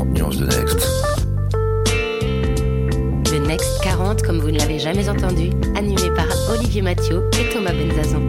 40 nuances de Next. Le Next 40, comme vous ne l'avez jamais entendu, animé par Olivier Mathieu et Thomas Benzazan.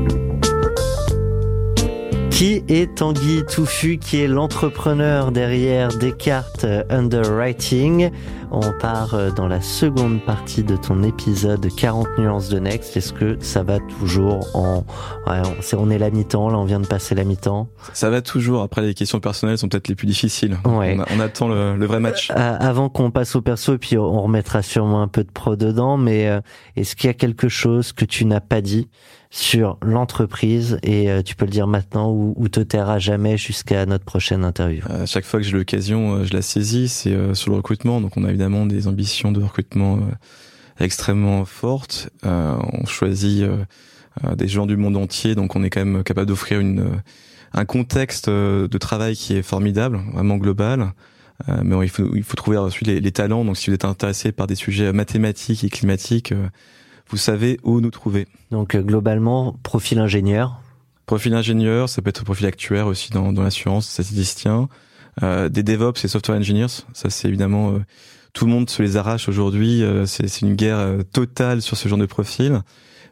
Qui est Tanguy Touffu, qui est l'entrepreneur derrière Descartes Underwriting? On part euh, dans la seconde partie de ton épisode 40 nuances de Next. Est-ce que ça va toujours en... Ouais, on, est la mi-temps, là on vient de passer la mi-temps. Ça va toujours. Après, les questions personnelles sont peut-être les plus difficiles. Ouais. On, a- on attend le, le vrai match. Euh, avant qu'on passe au perso, et puis on remettra sûrement un peu de pro dedans, mais euh, est-ce qu'il y a quelque chose que tu n'as pas dit sur l'entreprise et euh, tu peux le dire maintenant ou, ou te taire à jamais jusqu'à notre prochaine interview? À chaque fois que j'ai l'occasion, euh, je la saisis. C'est euh, sur le recrutement. Donc, on a évidemment des ambitions de recrutement euh, extrêmement fortes. Euh, on choisit euh, des gens du monde entier. Donc, on est quand même capable d'offrir une un contexte de travail qui est formidable, vraiment global. Euh, mais il faut il faut trouver ensuite les, les talents. Donc, si vous êtes intéressé par des sujets mathématiques et climatiques, euh, vous savez où nous trouver. Donc globalement, profil ingénieur. Profil ingénieur, ça peut être profil actuaire aussi dans, dans l'assurance, statisticien. Euh, des DevOps et software engineers, ça c'est évidemment tout le monde se les arrache aujourd'hui. euh, c'est une guerre euh, totale sur ce genre de profil.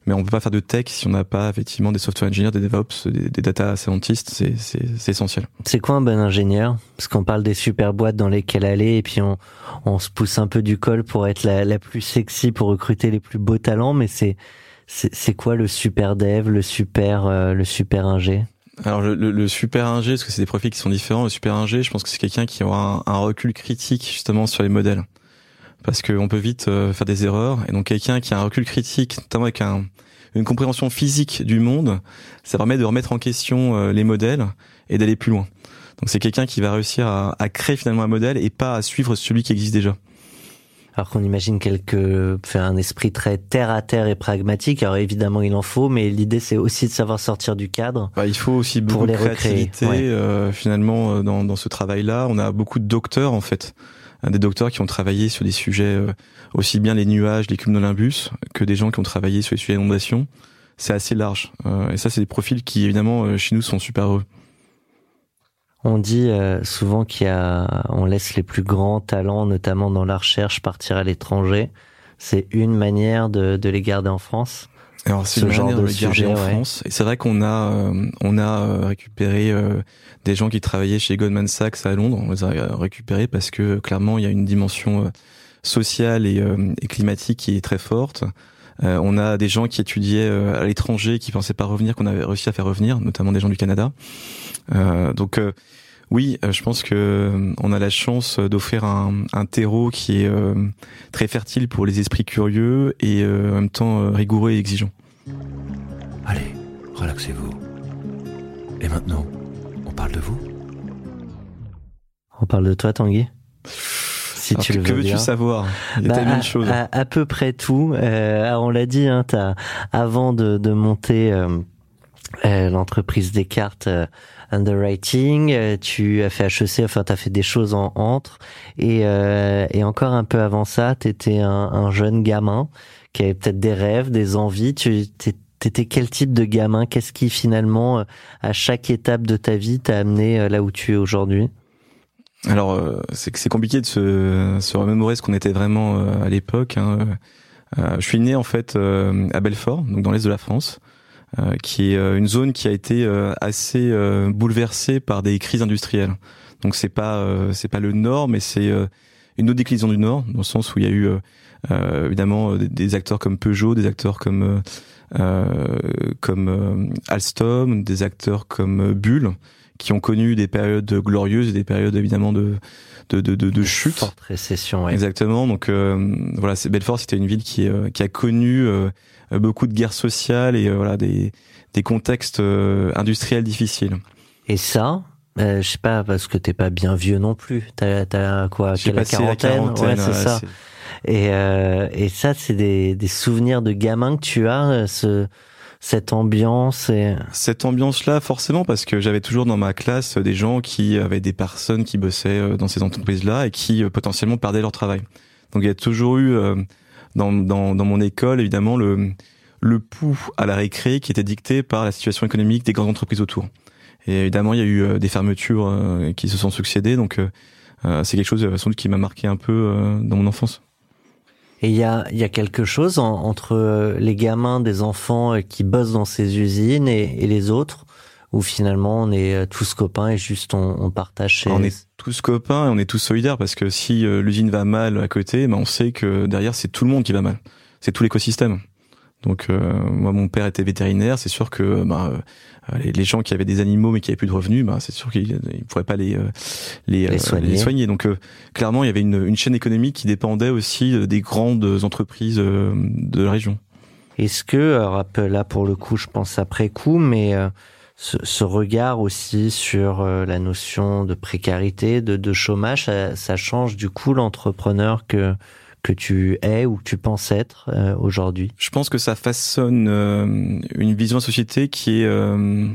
Mais on peut pas faire de tech si on n'a pas effectivement des software engineers, des DevOps, des, des data scientists. C'est essentiel. C'est quoi un bon ingénieur? Parce qu'on parle des super boîtes dans lesquelles aller et puis on, se pousse un peu du col pour être la, plus sexy, pour recruter les plus beaux talents, mais c'est quoi le super dev, le super euh, le super ingé? Alors le, le, le super ingé, parce que c'est des profils qui sont différents. Le super ingé, je pense que c'est quelqu'un qui aura un, recul critique justement sur les modèles, parce qu'on peut vite euh, faire des erreurs. Et donc quelqu'un qui a un recul critique, notamment avec un, une compréhension physique du monde, ça permet de remettre en question euh, les modèles et d'aller plus loin. Donc c'est quelqu'un qui va réussir à créer finalement un modèle et pas à suivre celui qui existe déjà. Alors qu'on imagine quelque faire un esprit très terre à terre et pragmatique. Alors évidemment il en faut, mais l'idée c'est aussi de savoir sortir du cadre. Bah, il faut aussi Pour beaucoup de les recréer, créativité ouais. euh, finalement euh, dans, dans ce travail-là. On a beaucoup de docteurs en fait, des docteurs qui ont travaillé sur des sujets euh, aussi bien les nuages, les cumulonimbus, que des gens qui ont travaillé sur les sujets d'inondation. C'est assez large. Euh, et ça, c'est des profils qui évidemment chez nous sont super heureux. On dit euh, souvent qu'il y a, on laisse les plus grands talents, notamment dans la recherche, partir à l'étranger. C'est une manière de, de les garder en France. Alors c'est Ce une genre manière de le garder sujet, en ouais. France. Et c'est vrai qu'on a euh, on a euh, récupéré euh, des gens qui travaillaient chez Goldman Sachs à Londres. On les a récupérés parce que clairement il y a une dimension euh, sociale et, euh, et climatique qui est très forte. Euh, on a des gens qui étudiaient euh, à l'étranger, qui pensaient pas revenir, qu'on avait réussi à faire revenir, notamment des gens du Canada. Euh, donc euh, oui, euh, je pense que euh, on a la chance d'offrir un, un terreau qui est euh, très fertile pour les esprits curieux et euh, en même temps euh, rigoureux et exigeant. Allez, relaxez-vous. Et maintenant, on parle de vous On parle de toi, Tanguy? Si Alors, tu que le que veux veux-tu bien. savoir Il y a Bah, tellement à, de choses. à- à peu près tout. Euh, on l'a dit, hein, t'as- avant de, de monter euh, euh, l'entreprise Descartes euh, Underwriting, euh, tu as fait HEC, enfin tu as fait des choses en entre. Et, euh, et encore un peu avant ça, tu étais un, un jeune gamin qui avait peut-être des rêves, des envies. Tu T'étais quel type de gamin? Qu'est-ce qui finalement, à chaque étape de ta vie, t'a amené là où tu es aujourd'hui? Alors, euh, c'est c'est compliqué de se, se remémorer ce qu'on était vraiment euh, à l'époque. hein. Euh, je suis né en fait à Belfort, donc dans l'est de la France, qui est une zone qui a été assez bouleversée par des crises industrielles. Donc c'est pas c'est pas le Nord, mais c'est une autre déclinaison du Nord, dans le sens où il y a eu évidemment des, acteurs comme Peugeot, des acteurs comme comme Alstom, des acteurs comme Bull, qui ont connu des périodes glorieuses et des périodes évidemment de de de, de, de chute. Forte récession, ouais. Exactement. Donc euh, voilà, c'est Belfort, c'était une ville qui euh, qui a connu euh, beaucoup de guerres sociales et euh, voilà des des contextes euh, industriels difficiles. Et ça, euh, je sais pas, parce que t'es pas bien vieux non plus. T'as, t'as quoi, quelle la quarantaine, ouais, c'est ça. Et, euh, et ça, c'est des, des souvenirs de gamin que tu as, ce, cette ambiance. Et... Cette ambiance-là, forcément, parce que j'avais toujours dans ma classe des gens qui avaient des personnes qui bossaient euh, dans ces entreprises-là et qui euh, potentiellement perdaient leur travail. Donc il y a toujours eu euh, dans, dans, dans mon école, évidemment, le, le pouls à la récré qui était dicté par la situation économique des grandes entreprises autour. Et évidemment, il y a eu des fermetures qui se sont succédées, donc c'est quelque chose sans doute qui m'a marqué un peu dans mon enfance. Et il y a, y a quelque chose en- entre euh, les gamins des enfants euh, qui bossent dans ces usines et, les autres, où finalement on est euh, tous copains et juste on, partage. On est tous copains et on est tous solidaires parce que si l'usine va mal à côté, ben on sait que derrière c'est tout le monde qui va mal. C'est tout l'écosystème. Donc euh, moi mon père était vétérinaire, c'est sûr que ben, euh, les, les gens qui avaient des animaux mais qui avaient plus de revenus, ben, c'est sûr qu'ils ne pourraient pas les euh, les, Les euh, soigner. Donc euh, clairement il y avait une, une chaîne économique qui dépendait aussi des grandes entreprises de la région. Est-ce que, alors là pour le coup, je pense après coup, mais euh, ce, ce regard aussi sur euh, la notion de précarité, de, de chômage, ça, ça change du coup l'entrepreneur que que tu es ou que tu penses être euh, aujourd'hui? Je pense que ça façonne euh, une vision de société qui est euh,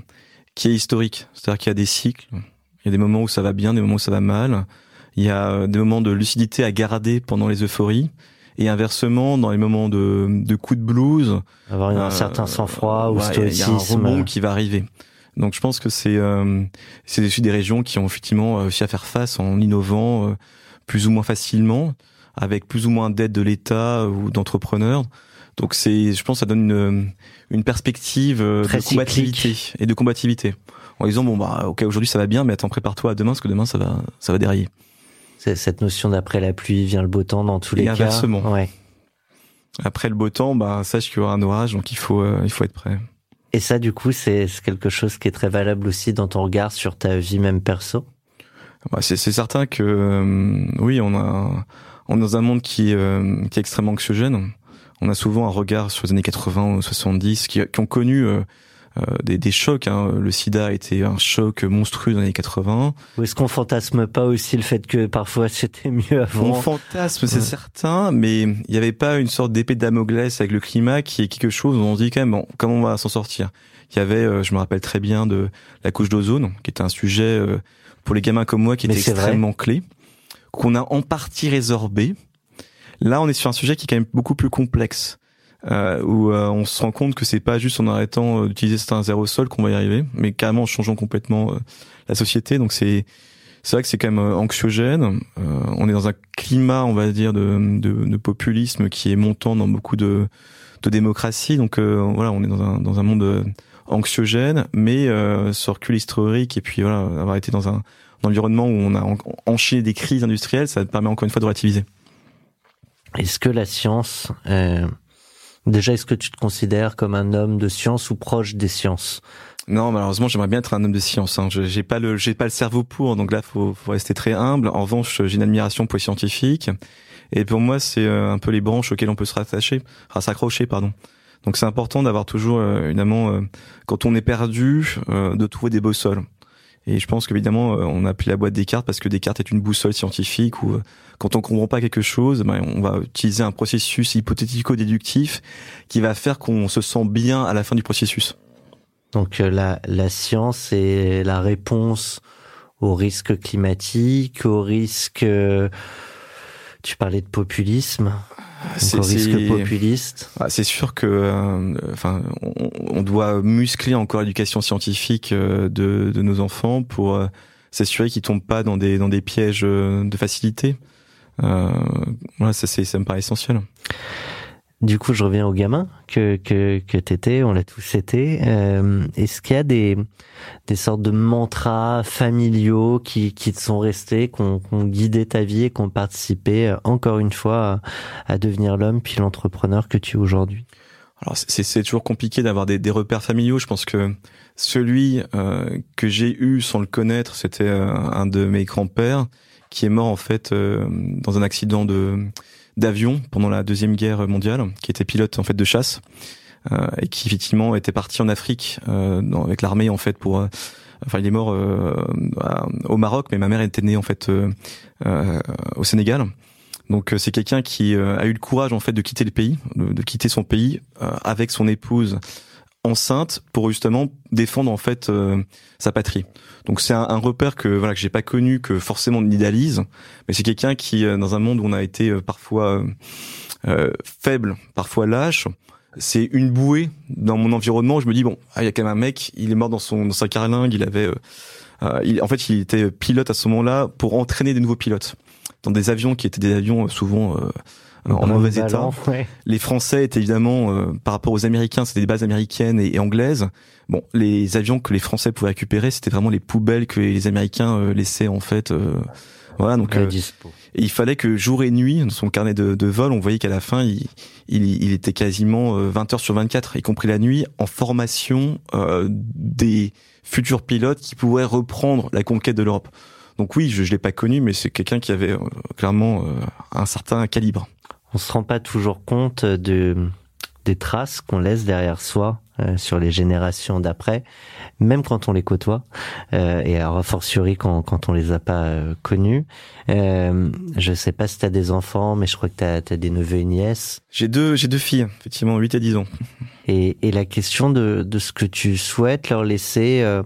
qui est historique. C'est-à-dire qu'il y a des cycles. Il y a des moments où ça va bien, des moments où ça va mal. Il y a des moments de lucidité à garder pendant les euphories. Et inversement, dans les moments de, de coups de blues, Avoir un certain sang-froid ou ouais, a- il y a un stoïcisme. rebond qui va arriver. Donc je pense que c'est c'est des régions qui ont effectivement réussi à faire face en innovant plus ou moins facilement, avec plus ou moins d'aide de l'État ou d'entrepreneurs. Donc c'est, je pense, que ça donne une, une perspective euh, Très de combativité et de combativité. En disant bon bah ok aujourd'hui ça va bien, mais attends prépare-toi à demain parce que demain ça va ça va dérailler. Cette notion d'après la pluie vient le beau temps dans tous Et les inversement. cas. Ouais. Après le beau temps, bah sache qu'il y aura un orage, donc il faut euh, il faut être prêt. Et ça, du coup, c'est quelque chose qui est très valable aussi dans ton regard sur ta vie même perso? Bah, c'est c'est certain que euh, oui, on a on est dans un monde qui euh, qui est extrêmement anxiogène. On a souvent un regard sur les années 80 ou 70 qui, qui ont connu euh, euh, des, des chocs. Hein. Le SIDA a été un choc monstrueux dans les années 80. Ou est-ce qu'on fantasme pas aussi le fait que parfois c'était mieux avant On fantasme, c'est Ouais. certain, mais il n'y avait pas une sorte d'épée de Damoclès avec le climat qui est quelque chose où on se dit quand même bon, comment on va s'en sortir? Il y avait, euh, je me rappelle très bien de la couche d'ozone, qui était un sujet euh, pour les gamins comme moi qui Mais était vrai. extrêmement clé, qu'on a en partie résorbé. Là, on est sur un sujet qui est quand même beaucoup plus complexe. Euh, où euh, on se rend compte que c'est pas juste en arrêtant euh, d'utiliser certains aérosols qu'on va y arriver, mais carrément en changeant complètement euh, la société. Donc c'est c'est vrai que c'est quand même euh, anxiogène. On est dans un climat, on va dire, de, de, de populisme qui est montant dans beaucoup de, de démocratie. Donc voilà, on est dans un, dans un monde anxiogène, mais euh, ce recul historique et puis voilà, avoir été dans un, un environnement où on a en- enchaîné des crises industrielles, ça permet encore une fois de relativiser. Est-ce que la science, euh, déjà, est-ce que tu te considères comme un homme de science ou proche des sciences? Non, malheureusement, j'aimerais bien être un homme de science. Hein. Je- J'ai pas le, j'ai pas le cerveau pour, donc là, faut, faut rester très humble. En revanche, j'ai une admiration pour les scientifiques, et pour moi, c'est euh, un peu les branches auxquelles on peut se rattacher, à s'accrocher, pardon. Donc c'est important d'avoir toujours, euh, évidemment, euh, quand on est perdu, euh, de trouver des boussoles. Et je pense qu'évidemment, euh, on a appelé la boîte Descartes parce que Descartes est une boussole scientifique où, euh, quand on comprend pas quelque chose, ben, on va utiliser un processus hypothético-déductif qui va faire qu'on se sent bien à la fin du processus. Donc euh, la, la science est la réponse aux risques climatiques, aux risques... tu parlais de populisme, donc aux risques populistes. Ah, c'est sûr que, euh, enfin, on, on doit muscler encore l'éducation scientifique euh, de, de nos enfants pour euh, s'assurer qu'ils tombent pas dans des dans des pièges euh, de facilité. Euh, voilà, ça c'est ça me paraît essentiel. Du coup, je reviens au gamin que que que t'étais, on l'a tous été. Euh, Est-ce qu'il y a des des sortes de mantras familiaux qui qui te sont restés, qui ont, guidé ta vie et qui ont participé euh, encore une fois à, à devenir l'homme puis l'entrepreneur que tu es aujourd'hui? Alors c'est c'est toujours compliqué d'avoir des, des repères familiaux. Je pense que celui euh, que j'ai eu sans le connaître, c'était euh, un de mes grands-pères qui est mort en fait euh, dans un accident de d'avion pendant la deuxième guerre mondiale, qui était pilote en fait de chasse euh, et qui effectivement était parti en Afrique euh, avec l'armée en fait pour euh, Enfin, il est mort au Maroc, mais ma mère était née en fait au Sénégal. Donc c'est quelqu'un qui a eu le courage en fait de quitter le pays, de, quitter son pays avec son épouse enceinte pour justement défendre en fait sa patrie. Donc c'est un, repère que voilà que j'ai pas connu, que forcément on idéalise, mais c'est quelqu'un qui dans un monde où on a été parfois faible, parfois lâche, c'est une bouée dans mon environnement. Je me dis bon, ah, il y a quand même un mec, il est mort dans son dans sa carlingue, il avait, euh, euh, il, en fait, il était pilote à ce moment-là pour entraîner des nouveaux pilotes dans des avions qui étaient des avions euh, souvent en mauvais état. Les Français étaient évidemment par rapport aux Américains, c'était des bases américaines et, anglaises. Bon, les avions que les Français pouvaient récupérer, c'était vraiment les poubelles que les Américains laissaient en fait. voilà, donc et il fallait que jour et nuit, dans son carnet de, de vol, on voyait qu'à la fin, il, il, il, était quasiment 20 euh, heures sur 24, y compris la nuit, en formation euh, des futurs pilotes qui pourraient reprendre la conquête de l'Europe. Donc oui, je ne l'ai pas connu, mais c'est quelqu'un qui avait euh, clairement un certain calibre. On se rend pas toujours compte de des traces qu'on laisse derrière soi euh, sur les générations d'après, même quand on les côtoie, euh, et a fortiori quand, quand on les a pas euh, connus. Euh, je sais pas si tu as des enfants, mais je crois que tu as, as, des neveux et nièces. J'ai deux, j'ai deux filles, effectivement, 8 et 10 ans. Et, et la question de, de ce que tu souhaites leur laisser euh,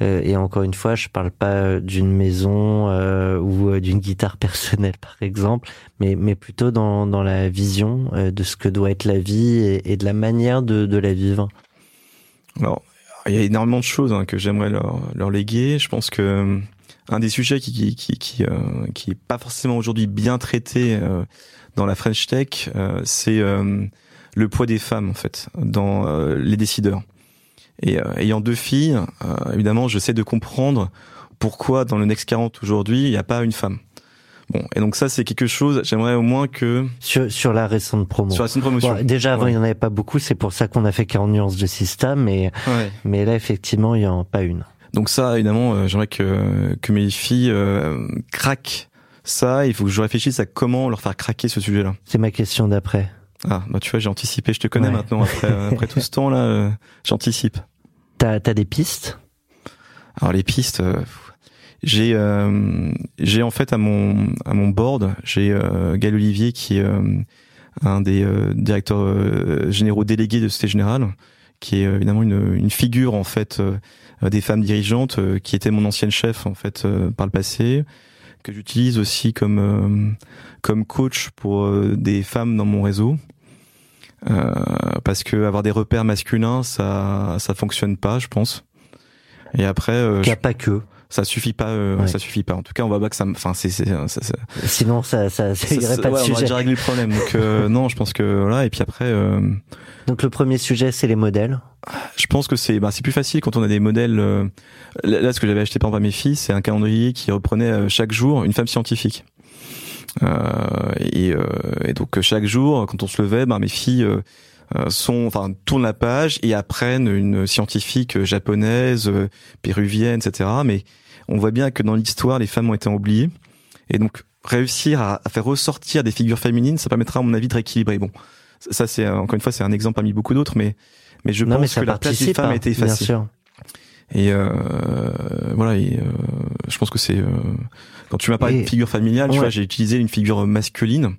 et encore une fois, je parle pas d'une maison euh, ou euh, d'une guitare personnelle, par exemple, mais, plutôt dans, la vision de ce que doit être la vie et, de la manière de, la vivre. Alors, il y a énormément de choses hein, que j'aimerais leur, léguer. Je pense que un des sujets qui qui pas forcément aujourd'hui bien traité dans la French Tech, c'est le poids des femmes en fait dans les décideurs. Et euh, ayant deux filles, euh, évidemment, je sais de comprendre pourquoi dans le Next 40 aujourd'hui, il n'y a pas une femme. Bon, et donc ça, c'est quelque chose, j'aimerais au moins que... Sur, sur la récente promo. Sur la récente promotion. déjà, avant, il n'y en avait pas beaucoup, c'est pour ça qu'on a fait 40 nuances de système, mais, mais là, effectivement, il n'y en a pas une. Donc ça, évidemment, euh, j'aimerais que, que mes filles euh, craquent ça, il faut que je réfléchisse à comment leur faire craquer ce sujet-là. C'est ma question d'après. Ah, bah tu vois, j'ai anticipé, je te connais maintenant après, après tout ce temps-là, euh, j'anticipe. T'as as des pistes? Alors les pistes, euh, j'ai euh, j'ai en fait à mon à mon board, j'ai euh, Gaël Olivier qui est un des directeurs généraux délégués de Société Générale, qui est évidemment une, une figure en fait des femmes dirigeantes, qui était mon ancienne chef en fait par le passé que j'utilise aussi comme comme coach pour des femmes dans mon réseau. Euh, parce que avoir des repères masculins, ça ça fonctionne pas, je pense. Et après, euh, il n'y a pas que. Ça suffit pas euh, ça suffit pas. En tout cas on va pas que ça enfin c'est c'est sinon ça ça, ça, irait pas de sujet on va déjà le problème. Donc euh, non je pense que voilà. Et puis après euh, donc le premier sujet c'est les modèles. je pense que c'est bah, c'est plus facile quand on a des modèles là ce que j'avais acheté par exemple à mes filles c'est un calendrier qui reprenait chaque jour une femme scientifique. euh, et, euh, et, donc chaque jour, quand on se levait, ben, mes filles euh, sont, enfin, tournent la page et apprennent une scientifique japonaise, péruvienne, etc. Mais on voit bien que dans l'histoire, les femmes ont été oubliées. Et donc, réussir à, faire ressortir des figures féminines, ça permettra, à mon avis, de rééquilibrer. Bon, ça, c'est encore une fois, c'est un exemple parmi beaucoup d'autres, mais mais je pense que la place des femmes a été effacée. Bien sûr. Et euh, voilà, et, euh, je pense que c'est euh, quand tu m'as parlé de figure familiale, tu vois, j'ai utilisé une figure masculine.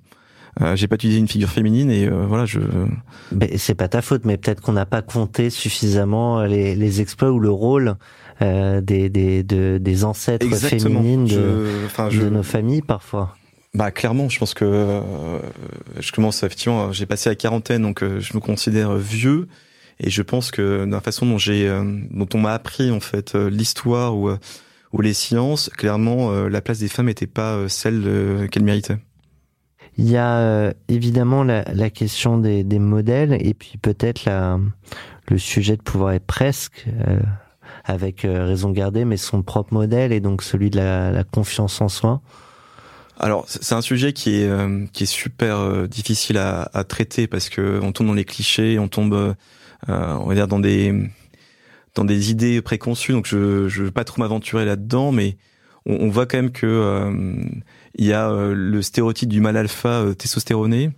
Euh, j'ai pas utilisé une figure féminine et euh, voilà je. Mais c'est pas ta faute, mais peut-être qu'on n'a pas compté suffisamment les, les, exploits ou le rôle euh, des des de, des ancêtres féminines de, je, de nos familles parfois. Bah clairement, je pense que je commence effectivement, j'ai passé la quarantaine, donc je me considère vieux et je pense que dans la façon dont j'ai, dont on m'a appris en fait l'histoire ou ou les sciences, clairement, euh, la place des femmes n'était pas euh, celle euh, qu'elles méritaient. Il y a évidemment la, la question des, des, modèles et puis peut-être le sujet de pouvoir être presque, avec raison gardée, mais son propre modèle et donc celui de la, la confiance en soi. Alors c'est un sujet qui est qui est super difficile à, à, traiter parce que on tombe dans les clichés, on tombe on va dire dans des dans des idées préconçues, donc je je veux pas trop m'aventurer là-dedans, mais on, on, voit quand même que euh, il y a euh, le stéréotype du mal alpha euh, testostéroné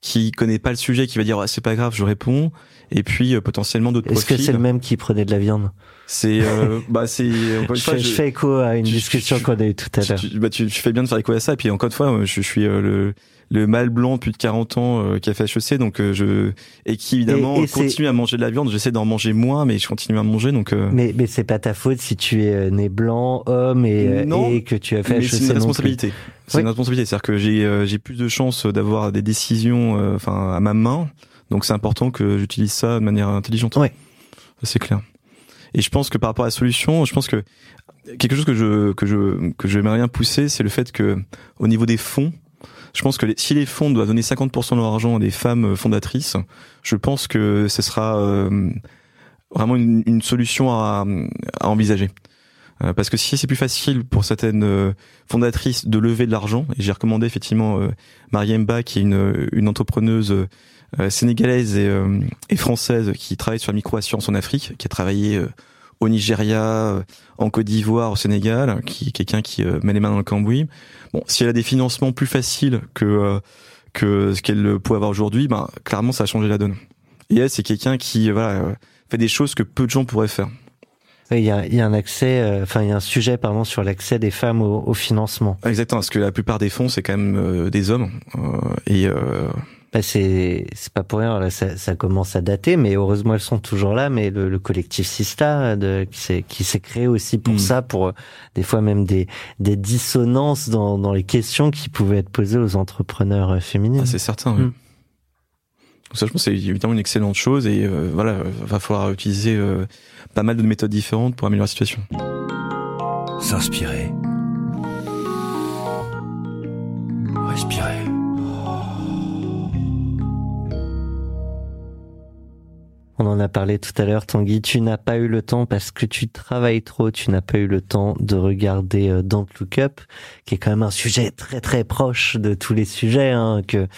qui connaît pas le sujet, qui va dire ah, c'est pas grave, je réponds, et puis euh, potentiellement d'autres Est-ce que c'est le même qui prenait de la viande? C'est euh, bah c'est je, je, fais écho à une discussion qu'on a eue tout à l'heure. Tu, bah, tu, fais bien de faire écho à ça, et puis encore une fois, je, je suis le le mâle blanc plus de 40 ans euh, qui a fait HEC donc euh, je et qui évidemment continue à manger de la viande. J'essaie d'en manger moins mais je continue à manger donc euh, mais mais c'est pas ta faute si tu es né blanc homme et, et que tu as fait HEC c'est une responsabilité. C'est une responsabilité. C'est-à-dire que j'ai j'ai plus de chances d'avoir des décisions enfin à ma main. Donc c'est important que j'utilise ça de manière intelligente. Ouais c'est clair. Et je pense que par rapport à la solution je pense que quelque chose que je que je que j'aimerais bien pousser c'est le fait que au niveau des fonds je pense que si les fonds doivent donner 50% de leur argent à des femmes fondatrices, je pense que ce sera euh, vraiment une, solution à, envisager. Euh, parce que si c'est plus facile pour certaines euh, fondatrices de lever de l'argent, et j'ai recommandé effectivement Mariam Ba, qui est une, entrepreneuse sénégalaise et, française qui travaille sur la micro-assurance en Afrique, qui a travaillé au Nigeria, euh, en Côte d'Ivoire, au Sénégal, qui est quelqu'un qui euh, met les mains dans le cambouis. Bon, si elle a des financements plus faciles que euh, que ce qu'elle pouvait avoir aujourd'hui, ben clairement ça a changé la donne. Et elle, c'est quelqu'un qui voilà fait des choses que peu de gens pourraient faire. Il y a, il y a un accès, enfin il y a un sujet pardon sur l'accès des femmes au, au, financement. Exactement, parce que la plupart des fonds c'est quand même des hommes et bah, c'est c'est pas pour rien là, ça, ça, commence à dater mais heureusement elles sont toujours là mais le, le collectif Sista de, qui s'est qui s'est créé aussi pour mm. ça pour euh, des fois même des des dissonances dans dans les questions qui pouvaient être posées aux entrepreneurs euh, féminines. Ah, c'est certain. Oui. Mm. Ça, je pense, c'est évidemment une excellente chose et euh, voilà, va falloir utiliser euh, pas mal de méthodes différentes pour améliorer la situation. S'inspirer. Respirer. On en a parlé tout à l'heure, Tanguy. Tu n'as pas eu le temps parce que tu travailles trop. Tu n'as pas eu le temps de regarder euh, Don't Look Up, qui est quand même un sujet très très proche de tous les sujets hein, que,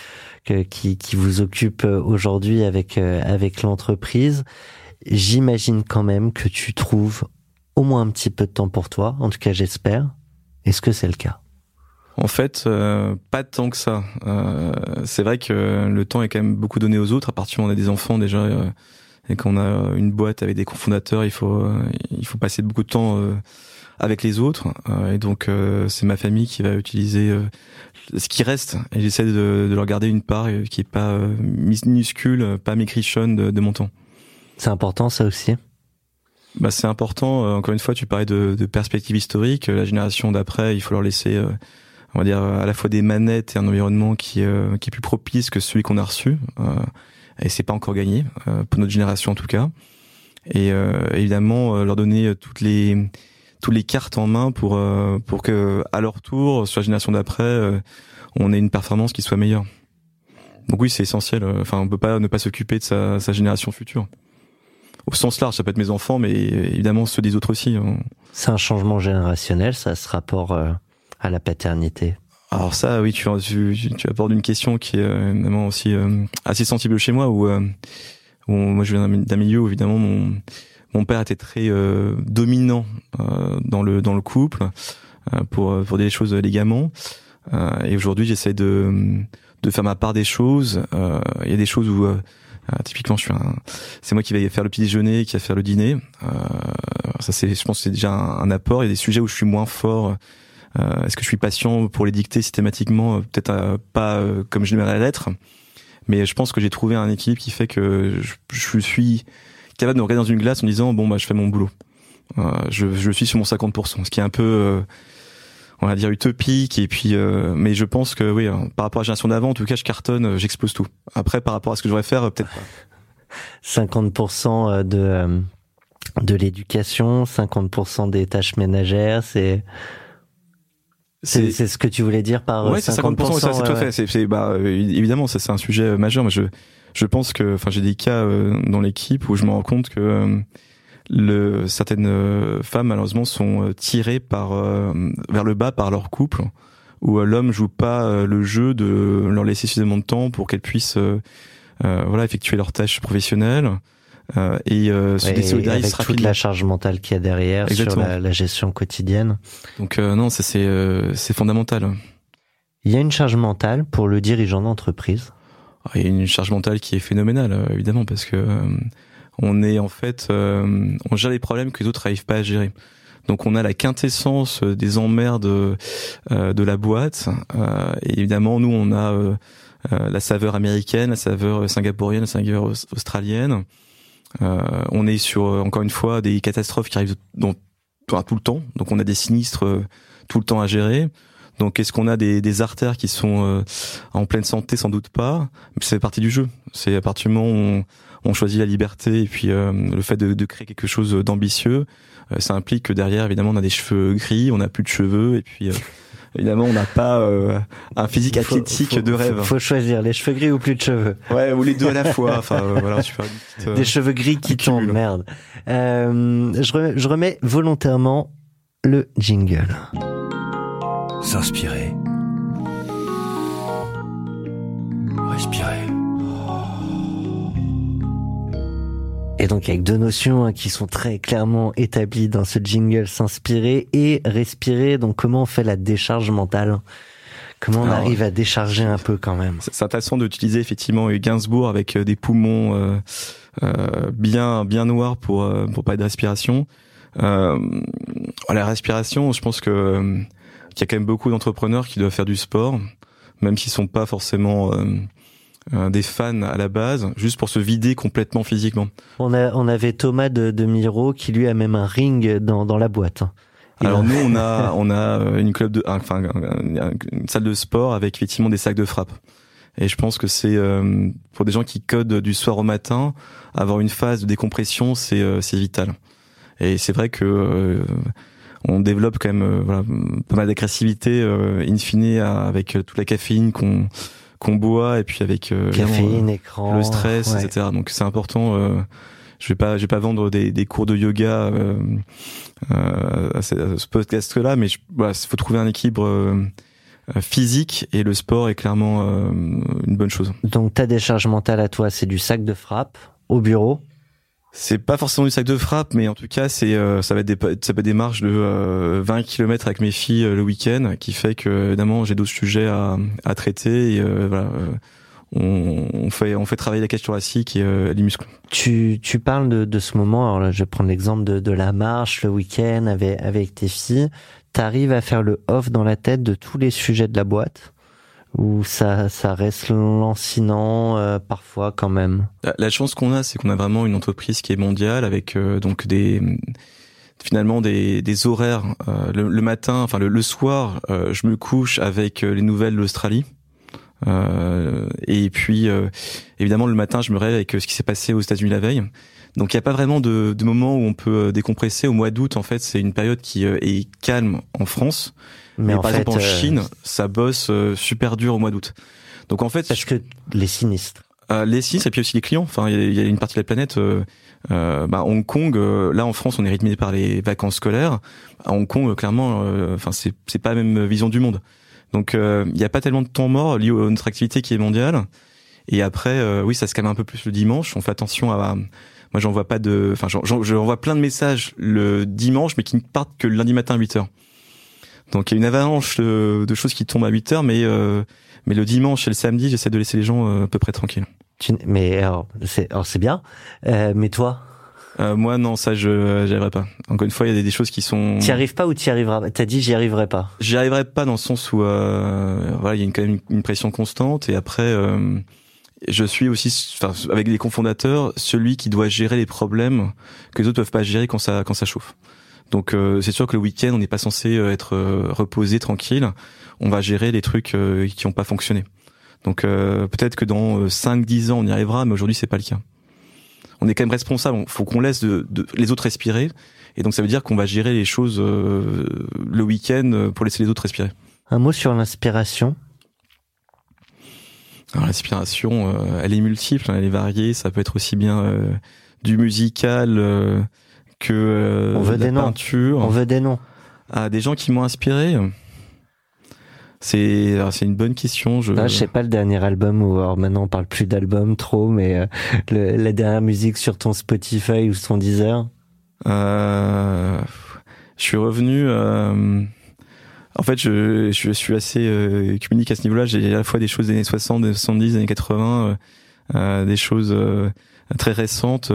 qui, vous occupe euh, aujourd'hui avec euh, avec l'entreprise. J'imagine quand même que tu trouves au moins un petit peu de temps pour toi. En tout cas, j'espère. Est-ce que c'est le cas? En fait, pas tant que ça. c'est vrai que le temps est quand même beaucoup donné aux autres. À partir où on a des enfants, déjà, et qu'on a une boîte avec des cofondateurs, il faut il faut passer beaucoup de temps euh, avec les autres. Euh, et donc euh, c'est ma famille qui va utiliser ce qui reste. Et j'essaie de, de, leur garder une part qui est pas minuscule, pas maigrichonne de, de mon temps. C'est important ça aussi. Bah c'est important. encore une fois, tu parlais de, de perspective historique. La génération d'après, il faut leur laisser on va dire à la fois des manettes et un environnement qui, qui est plus propice que celui qu'on a reçu et c'est pas encore gagné euh, pour notre génération en tout cas. Et euh, évidemment euh, leur donner toutes les toutes les cartes en main pour pour que à leur tour sur la génération d'après on ait une performance qui soit meilleure. Donc oui, c'est essentiel. Enfin, on peut pas ne pas s'occuper de sa, sa, génération future. Au sens large, ça peut être mes enfants, mais évidemment ceux des autres aussi. Hein. C'est un changement générationnel, ça, ce rapport à la paternité. Alors ça, oui, tu, tu, tu abordes une question qui est euh, évidemment aussi euh, assez sensible chez moi, où, euh, où moi je viens d'un milieu où évidemment mon, mon père était très dominant dans le dans le couple pour pour des choses légalement. et aujourd'hui, j'essaie de de faire ma part des choses. Il y a des choses où typiquement, je suis c'est moi qui vais faire le petit déjeuner, qui va faire le dîner. ça, c'est, je pense, que c'est déjà un, un, apport. Il y a des sujets où je suis moins fort euh, est-ce que je suis patient pour les dicter systématiquement euh, Peut-être euh, pas comme je l'aimerais l'être, mais je pense que j'ai trouvé un équilibre qui fait que je, suis capable de me regarder dans une glace en disant bon bah je fais mon boulot. je, je suis sur mon 50%, ce qui est un peu on va dire utopique. Et puis mais je pense que oui par rapport à la génération d'avant en tout cas je cartonne j'expose tout. Après par rapport à ce que je devrais faire peut-être pas. 50% de de l'éducation 50% des tâches ménagères c'est c'est ce que tu voulais dire par ouais, 50%. 50% ça, c'est tout fait. C'est bah euh, évidemment ça c'est un sujet euh, majeur, mais je je pense que enfin j'ai des cas euh, dans l'équipe où je me rends compte que le certaines femmes malheureusement sont tirées par vers le bas par leur couple où l'homme joue pas le jeu de leur laisser suffisamment de temps pour qu'elles puissent voilà effectuer leurs tâches professionnelles euh, et euh, se avec toute la charge mentale qu'il y a derrière sur la, la, gestion quotidienne. Donc euh, non, ça c'est euh, c'est fondamental. Il y a une charge mentale pour le dirigeant d'entreprise. il y a une charge mentale qui est phénoménale, euh, évidemment, parce que euh, on est en fait, euh, on gère les problèmes que les autres n'arrivent pas à gérer. Donc on a la quintessence des emmerdes de la boîte. et évidemment, nous, on a la saveur américaine, la saveur singapourienne, la saveur australienne. On est sur, encore une fois, des catastrophes qui arrivent dans, tout le temps. Donc on a des sinistres tout le temps à gérer. Donc est-ce qu'on a des, des, artères qui sont euh, en pleine santé? Sans doute pas. Mais c'est partie du jeu. C'est à partir du moment où on, on choisit la liberté et puis euh, le fait de, de, créer quelque chose d'ambitieux, euh, ça implique que derrière, évidemment, on a des cheveux gris, on n'a plus de cheveux et puis évidemment, on n'a pas un physique athlétique de rêve. Faut, faut, choisir les cheveux gris ou plus de cheveux. Ouais, ou les deux à la fois. Enfin, voilà, super Des cheveux gris qui tombent, merde. je, remets, je remets volontairement le jingle s'inspirer, respirer. Et donc avec deux notions hein, qui sont très clairement établies dans ce jingle, s'inspirer et respirer. Donc comment on fait la décharge mentale? Comment on arrive à décharger un peu quand même? Sa façon d'utiliser effectivement Gainsbourg avec euh, des poumons euh, euh, bien bien noirs pour euh, pour pas de respiration. Euh, la respiration, je pense que il y a quand même beaucoup d'entrepreneurs qui doivent faire du sport, même s'ils sont pas forcément euh, euh, des fans à la base, juste pour se vider complètement physiquement. On a, on avait Thomas de, de Miro qui lui a même un ring dans, dans la boîte. Alors nous on a on a euh, une club de enfin une salle de sport avec effectivement des sacs de frappe. Et je pense que c'est pour des gens qui codent du soir au matin, avoir une phase de décompression c'est c'est vital. Et c'est vrai que on développe quand même euh, voilà, pas mal d'agressivité euh, in fine avec euh, toute la caféine qu'on qu'on boit et puis avec caféine, écran, le stress, etc. Donc c'est important. je vais pas, je vais pas vendre des, des cours de yoga à ce podcast-là, mais il faut trouver un équilibre physique et le sport est clairement une bonne chose. Donc ta décharge mentale à toi, c'est du sac de frappe au bureau c'est pas forcément du sac de frappe, mais en tout cas, c'est euh, ça va être des ça peut être des marches de 20 euh, km avec mes filles euh, le week-end, qui fait que évidemment j'ai d'autres sujets à, à traiter. Et, voilà, on, on, fait on fait travailler la cage thoracique et les muscles. Tu tu parles de, de ce moment. Alors là, je vais prendre l'exemple de, de la marche le week-end avec avec tes filles. T'arrives à faire le off dans la tête de tous les sujets de la boîte? Ou ça, ça reste lancinant euh, parfois quand même La, chance qu'on a, c'est qu'on a vraiment une entreprise qui est mondiale avec euh, donc des finalement des, des horaires euh, le, matin, enfin le, soir, je me couche avec les nouvelles d'Australie. et puis évidemment le matin, je me réveille avec ce qui s'est passé aux États-Unis la veille. Donc il n'y a pas vraiment de, de moment où on peut décompresser. Au mois d'août, en fait, c'est une période qui est calme en France mais, en par exemple, en euh, Chine, ça bosse euh, super dur au mois d'août. Donc en fait, parce que les sinistres. Euh, les sinistres et puis aussi les clients. Enfin, il y, a une partie de la planète. Euh, bah, Hong Kong, là en France, on est rythmé par les vacances scolaires. À Hong Kong, clairement, enfin c'est c'est pas la même vision du monde. Donc il n'y a pas tellement de temps mort lié à notre activité qui est mondiale. Et après, oui, ça se calme un peu plus le dimanche. On fait attention à moi, j'envoie pas de, enfin, j'envoie plein de messages le dimanche, mais qui ne partent que le lundi matin à 8 heures. Donc il y a une avalanche de, choses qui tombent à 8 heures, mais euh, mais le dimanche et le samedi, j'essaie de laisser les gens euh, à peu près tranquilles. mais alors c'est alors c'est bien, euh, mais toi? Euh, moi non, ça je j'y arriverai pas. Encore une fois, il y a des, choses qui sont. T'y arrives pas ou t'y arriveras T'as dit j'y arriverai pas. J'y arriverai pas dans le sens où euh, voilà, il y a une, quand même une, pression constante et après euh, je suis aussi, enfin avec les cofondateurs, celui qui doit gérer les problèmes que les autres peuvent pas gérer quand ça quand ça chauffe. Donc euh, c'est sûr que le week-end, on n'est pas censé euh, être euh, reposé, tranquille. On va gérer les trucs qui n'ont pas fonctionné. Donc peut-être que dans 5-10 ans, on y arrivera, mais aujourd'hui, c'est pas le cas. On est quand même responsable. Il faut qu'on laisse de, les autres respirer. Et donc ça veut dire qu'on va gérer les choses le week-end pour laisser les autres respirer. Un mot sur l'inspiration. l'inspiration, elle est multiple, hein, elle est variée. Ça peut être aussi bien du musical que euh, on veut des peinture. Noms. On veut des noms. À des gens qui m'ont inspiré. C'est c'est une bonne question. Je ah, je sais pas le dernier album ou alors maintenant on parle plus d'album trop, mais euh, le, la dernière musique sur ton Spotify ou ton Deezer? Euh, je suis revenu. Euh, En fait, je, je, suis assez euh, communique à ce niveau-là. J'ai à la fois des choses des années 60, des 70, des années 80, euh, euh, des choses euh, très récentes.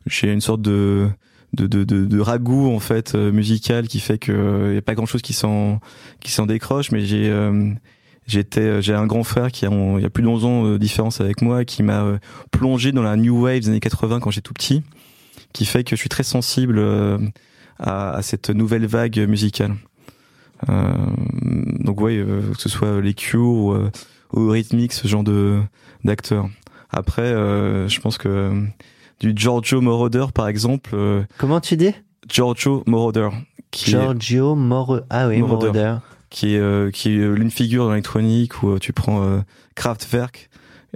Euh, J'ai une sorte de de, de, de, de ragoût en fait euh, musical qui fait que il y a pas grand chose qui s'en qui s'en décroche mais j'ai euh, j'étais j'ai un grand frère qui a y a plus de 11 ans de différence avec moi qui m'a euh, plongé dans la new wave des années 80 quand j'étais tout petit qui fait que je suis très sensible euh, à, à cette nouvelle vague musicale. Euh, donc ouais euh, que ce soit les Cure ou, euh, ou ce genre de d'acteurs. Après euh, je pense que du Giorgio Moroder par exemple euh, Comment tu dis? Giorgio Moroder qui est, Giorgio Moro... Ah oui, Moroder. Moroder. qui est euh, qui est l'une figure dans l'électronique où euh, tu prends euh, Kraftwerk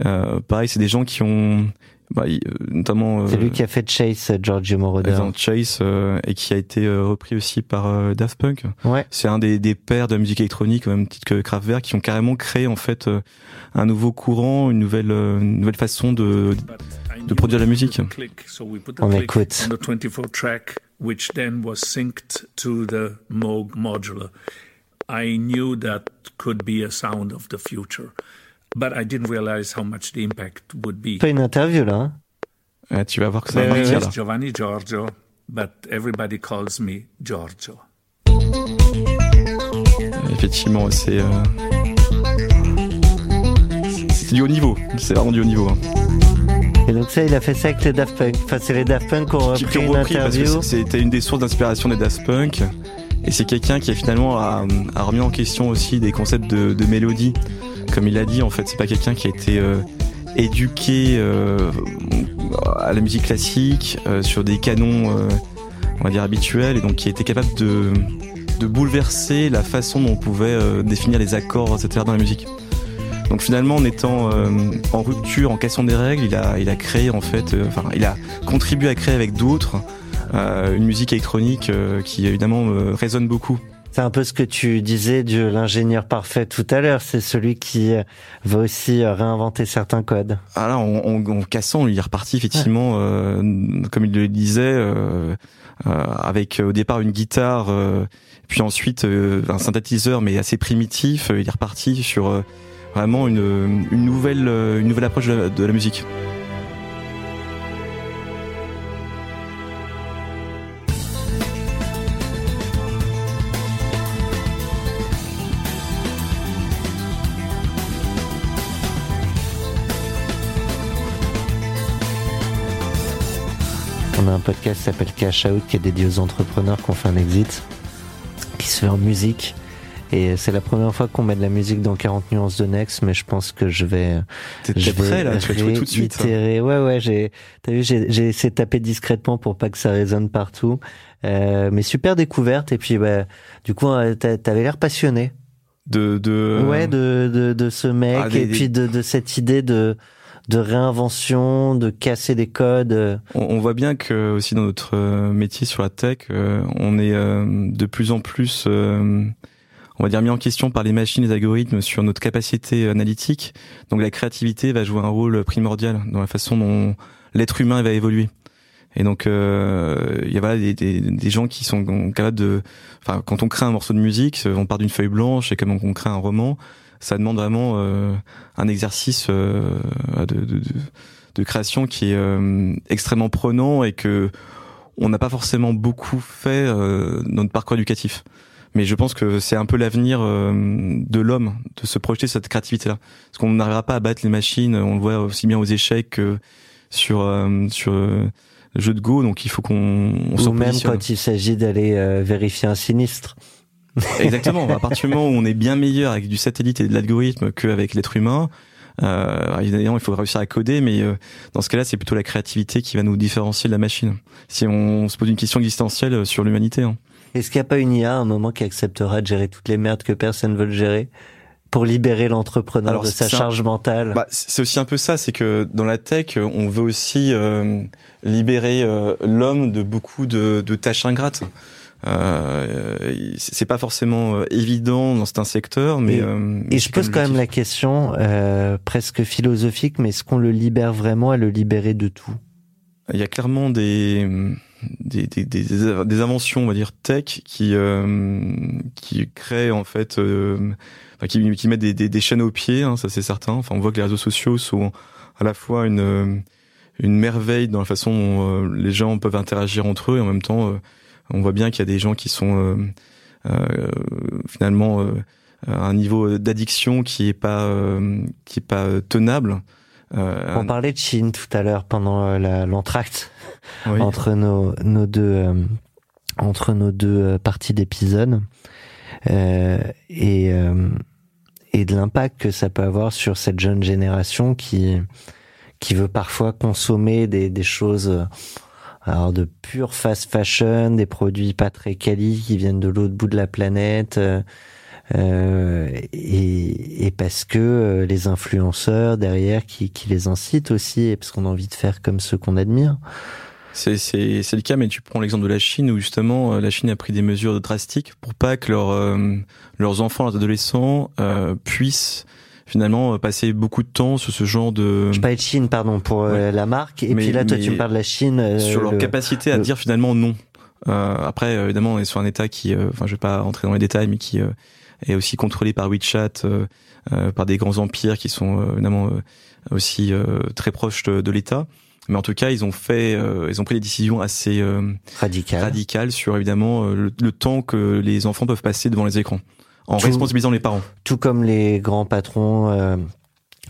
euh, pareil c'est des gens qui ont bah, euh, notamment euh, C'est lui qui a fait Chase, euh, Giorgio Moroder. exemple, Chase euh, et qui a été euh, repris aussi par euh, Daft Punk Ouais. c'est un des, des pères de la musique électronique même titre que Kraftwerk qui ont carrément créé en fait euh, un nouveau courant une nouvelle euh, une nouvelle façon de de produire la musique. On écoute. On the 24 track, which then was synced to the Moog modular. I knew that could be a sound of the future, but I didn't realize how much the impact would be. Pas une interview là. hein? Ouais, tu vas voir que ça va ouais, My partir, name là. is Giovanni Giorgio, but everybody calls me Giorgio. effectivement c'est euh, c'est du haut niveau c'est vraiment du haut niveau hein. Et donc ça, il a fait ça avec les Daft Punk. Enfin, c'est les Daft Punk qui ont repris qui ont une repris parce que interview. c'était une des sources d'inspiration des Daft Punk et c'est quelqu'un qui a finalement a, a remis en question aussi des concepts de, de mélodie comme il a dit en fait c'est pas quelqu'un qui a été euh, éduqué euh, à la musique classique euh, sur des canons on va dire habituels et donc qui a été capable de de bouleverser la façon dont on pouvait définir les accords etc dans la musique donc finalement en étant euh, en rupture en cassant des règles il a il a créé en fait euh, enfin il a contribué à créer avec d'autres euh, une musique électronique euh, qui évidemment euh, résonne beaucoup. C'est un peu ce que tu disais de l'ingénieur parfait tout à l'heure. C'est celui qui va aussi réinventer certains codes. Ah là, en, en, en cassant, il est reparti effectivement, euh, comme il le disait, euh, euh, avec au départ une guitare, euh, puis ensuite euh, un synthétiseur, mais assez primitif. Il est reparti sur euh, vraiment une, une nouvelle, euh, une nouvelle approche de la, de la musique. On a un podcast qui s'appelle Cash Out qui est dédié aux entrepreneurs qui ont fait un exit, qui se fait en musique. Et c'est la première fois qu'on met de la musique dans 40 nuances de Next, mais je pense que je vais, T'es prêt là, tu vas tout de suite. réitérer. Ouais, ouais, j'ai, t'as vu, j'ai, j'ai essayé de taper discrètement pour pas que ça résonne partout. Euh, mais super découverte. Et puis, bah, du coup, euh, t'a- t'avais l'air passionné. De, de ouais, de, de, de ce mec. Ah, des- et puis de, de cette idée de, de réinvention, de casser des codes. On, on voit bien que aussi dans notre euh, métier sur la tech, euh, on est euh, de plus en plus, euh, on va dire, mis en question par les machines, les algorithmes sur notre capacité analytique. Donc la créativité va jouer un rôle primordial dans la façon dont l'être humain va évoluer. Et donc euh, il y a voilà des, des, des gens qui sont capables de, enfin quand on crée un morceau de musique, on part d'une feuille blanche et comme on crée un roman, ça demande vraiment euh, un exercice euh, de, de, de, création qui est euh, extrêmement prenant et que on n'a pas forcément beaucoup fait euh, dans notre parcours éducatif. Mais je pense que c'est un peu l'avenir euh, de l'homme, de se projeter sur cette créativité-là. Parce qu'on n'arrivera pas à battre les machines, on le voit aussi bien aux échecs que sur, euh, sur euh, le jeu de Go, donc il faut qu'on ou même quand il s'agit d'aller euh, vérifier un sinistre. Exactement. À partir du moment où on est bien meilleur avec du satellite et de l'algorithme qu'avec l'être humain, euh, évidemment, il faut réussir à coder, mais euh, dans ce cas-là, c'est plutôt la créativité qui va nous différencier de la machine. Si on se pose une question existentielle euh, sur l'humanité. Hein. Est-ce qu'il n'y a pas une IA à un moment qui acceptera de gérer toutes les merdes que personne veut le gérer pour libérer l'entrepreneur de sa un- charge mentale? Bah, c'est aussi un peu ça, c'est que dans la tech, on veut aussi euh, libérer euh, l'homme de beaucoup de, de tâches ingrates. Euh, c'est pas forcément euh, évident dans certains secteurs, mais Et- euh, mais Et c'est je pose quand même la question euh, presque philosophique, mais est-ce qu'on le libère vraiment à le libérer de tout? Il y a clairement des des, des, des, des inventions, on va dire tech, qui qui créent en fait, enfin, qui, qui mettent des, des, chaînes au pied, hein, ça c'est certain. Enfin, on voit que les réseaux sociaux sont à la fois une une merveille dans la façon dont les gens peuvent interagir entre eux et en même temps, on voit bien qu'il y a des gens qui sont finalement un niveau d'addiction qui est pas qui est pas tenable euh, On parlait de Chine tout à l'heure pendant euh, l'entracte entre nos, nos deux euh, entre nos deux parties d'épisode et et de l'impact que ça peut avoir sur cette jeune génération qui qui veut parfois consommer des, des choses alors de pure fast fashion, des produits pas très quali qui viennent de l'autre bout de la planète, euh, et, et, parce que euh, les influenceurs derrière qui, qui les incitent aussi, et parce qu'on a envie de faire comme ceux qu'on admire. C'est, c'est, c'est le cas, mais tu prends l'exemple de la Chine où justement euh, la Chine a pris des mesures drastiques pour pas que leurs leurs enfants, leurs adolescents euh, puissent finalement passer beaucoup de temps sur ce genre de. Je parlais de Chine, pardon, pour la marque. Et puis là, toi, tu me parles de la Chine. sur leur capacité à dire finalement non. Euh, après, évidemment, on est sur un État qui, enfin, je vais pas rentrer dans les détails, mais qui est aussi contrôlé par WeChat, euh, euh, par des grands empires qui sont euh, évidemment aussi très proches de, l'État. Mais en tout cas, ils ont fait, ils ont pris des décisions assez radicales. radicales sur évidemment le, temps que les enfants peuvent passer devant les écrans, en responsabilisant les parents. Tout comme les grands patrons